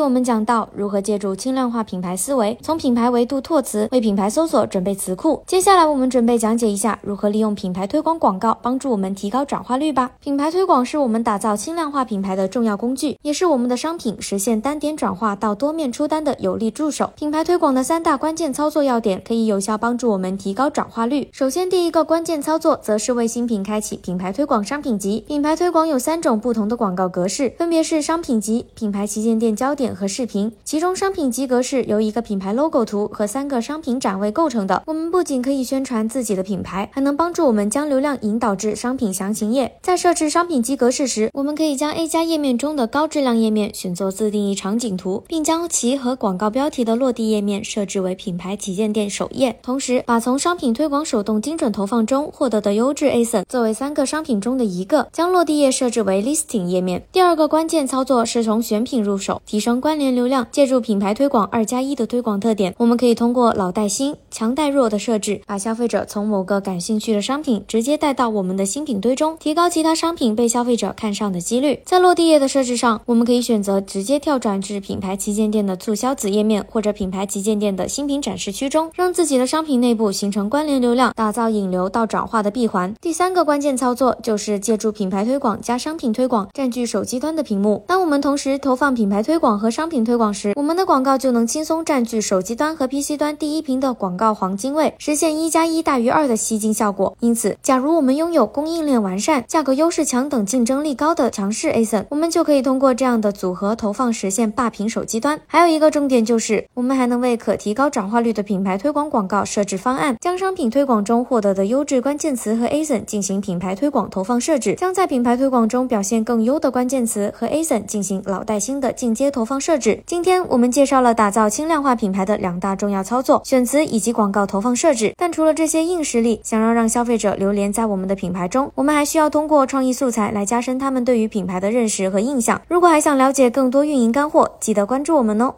我们讲到如何借助轻量化品牌思维，从品牌维度拓词，为品牌搜索准备词库。接下来我们准备讲解一下如何利用品牌推广广告帮助我们提高转化率吧。品牌推广是我们打造轻量化品牌的重要工具，也是我们的商品实现单点转化到多面出单的有力助手。品牌推广的三大关键操作要点，可以有效帮助我们提高转化率。首先，第一个关键操作则是为新品开启品牌推广商品集。品牌推广有三种不同的广告格式，分别是商品集、品牌旗舰店焦点。和视频，其中商品集格式由一个品牌 logo 图和三个商品展位构成的。我们不仅可以宣传自己的品牌，还能帮助我们将流量引导至商品详情页。在设置商品集格式时，我们可以将 A 加页面中的高质量页面选作自定义场景图，并将其和广告标题的落地页面设置为品牌旗舰店首页。同时，把从商品推广手动精准投放中获得的优质 ASIN 作为三个商品中的一个，将落地页设置为 listing 页面。第二个关键操作是从选品入手，提升。关联流量，借助品牌推广二加一的推广特点，我们可以通过老带新、强带弱的设置，把消费者从某个感兴趣的商品直接带到我们的新品堆中，提高其他商品被消费者看上的几率。在落地页的设置上，我们可以选择直接跳转至品牌旗舰店的促销子页面，或者品牌旗舰店的新品展示区中，让自己的商品内部形成关联流量，打造引流到转化的闭环。第三个关键操作就是借助品牌推广加商品推广，占据手机端的屏幕。当我们同时投放品牌推广和商品推广时，我们的广告就能轻松占据手机端和 PC 端第一屏的广告黄金位，实现一加一大于二的吸金效果。因此，假如我们拥有供应链完善、价格优势强等竞争力高的强势 ASIN，我们就可以通过这样的组合投放实现霸屏手机端。还有一个重点就是，我们还能为可提高转化率的品牌推广广告设置方案，将商品推广中获得的优质关键词和 ASIN 进行品牌推广投放设置，将在品牌推广中表现更优的关键词和 ASIN 进行老带新的进阶投放设置。今天我们介绍了打造轻量化品牌的两大重要操作：选词以及广告投放设置。但除了这些硬实力，想要让消费者流连在我们的品牌中，我们还需要通过创意素材来加深他们对于品牌的认识和印象。如果还想了解更多运营干货，记得关注我们哦。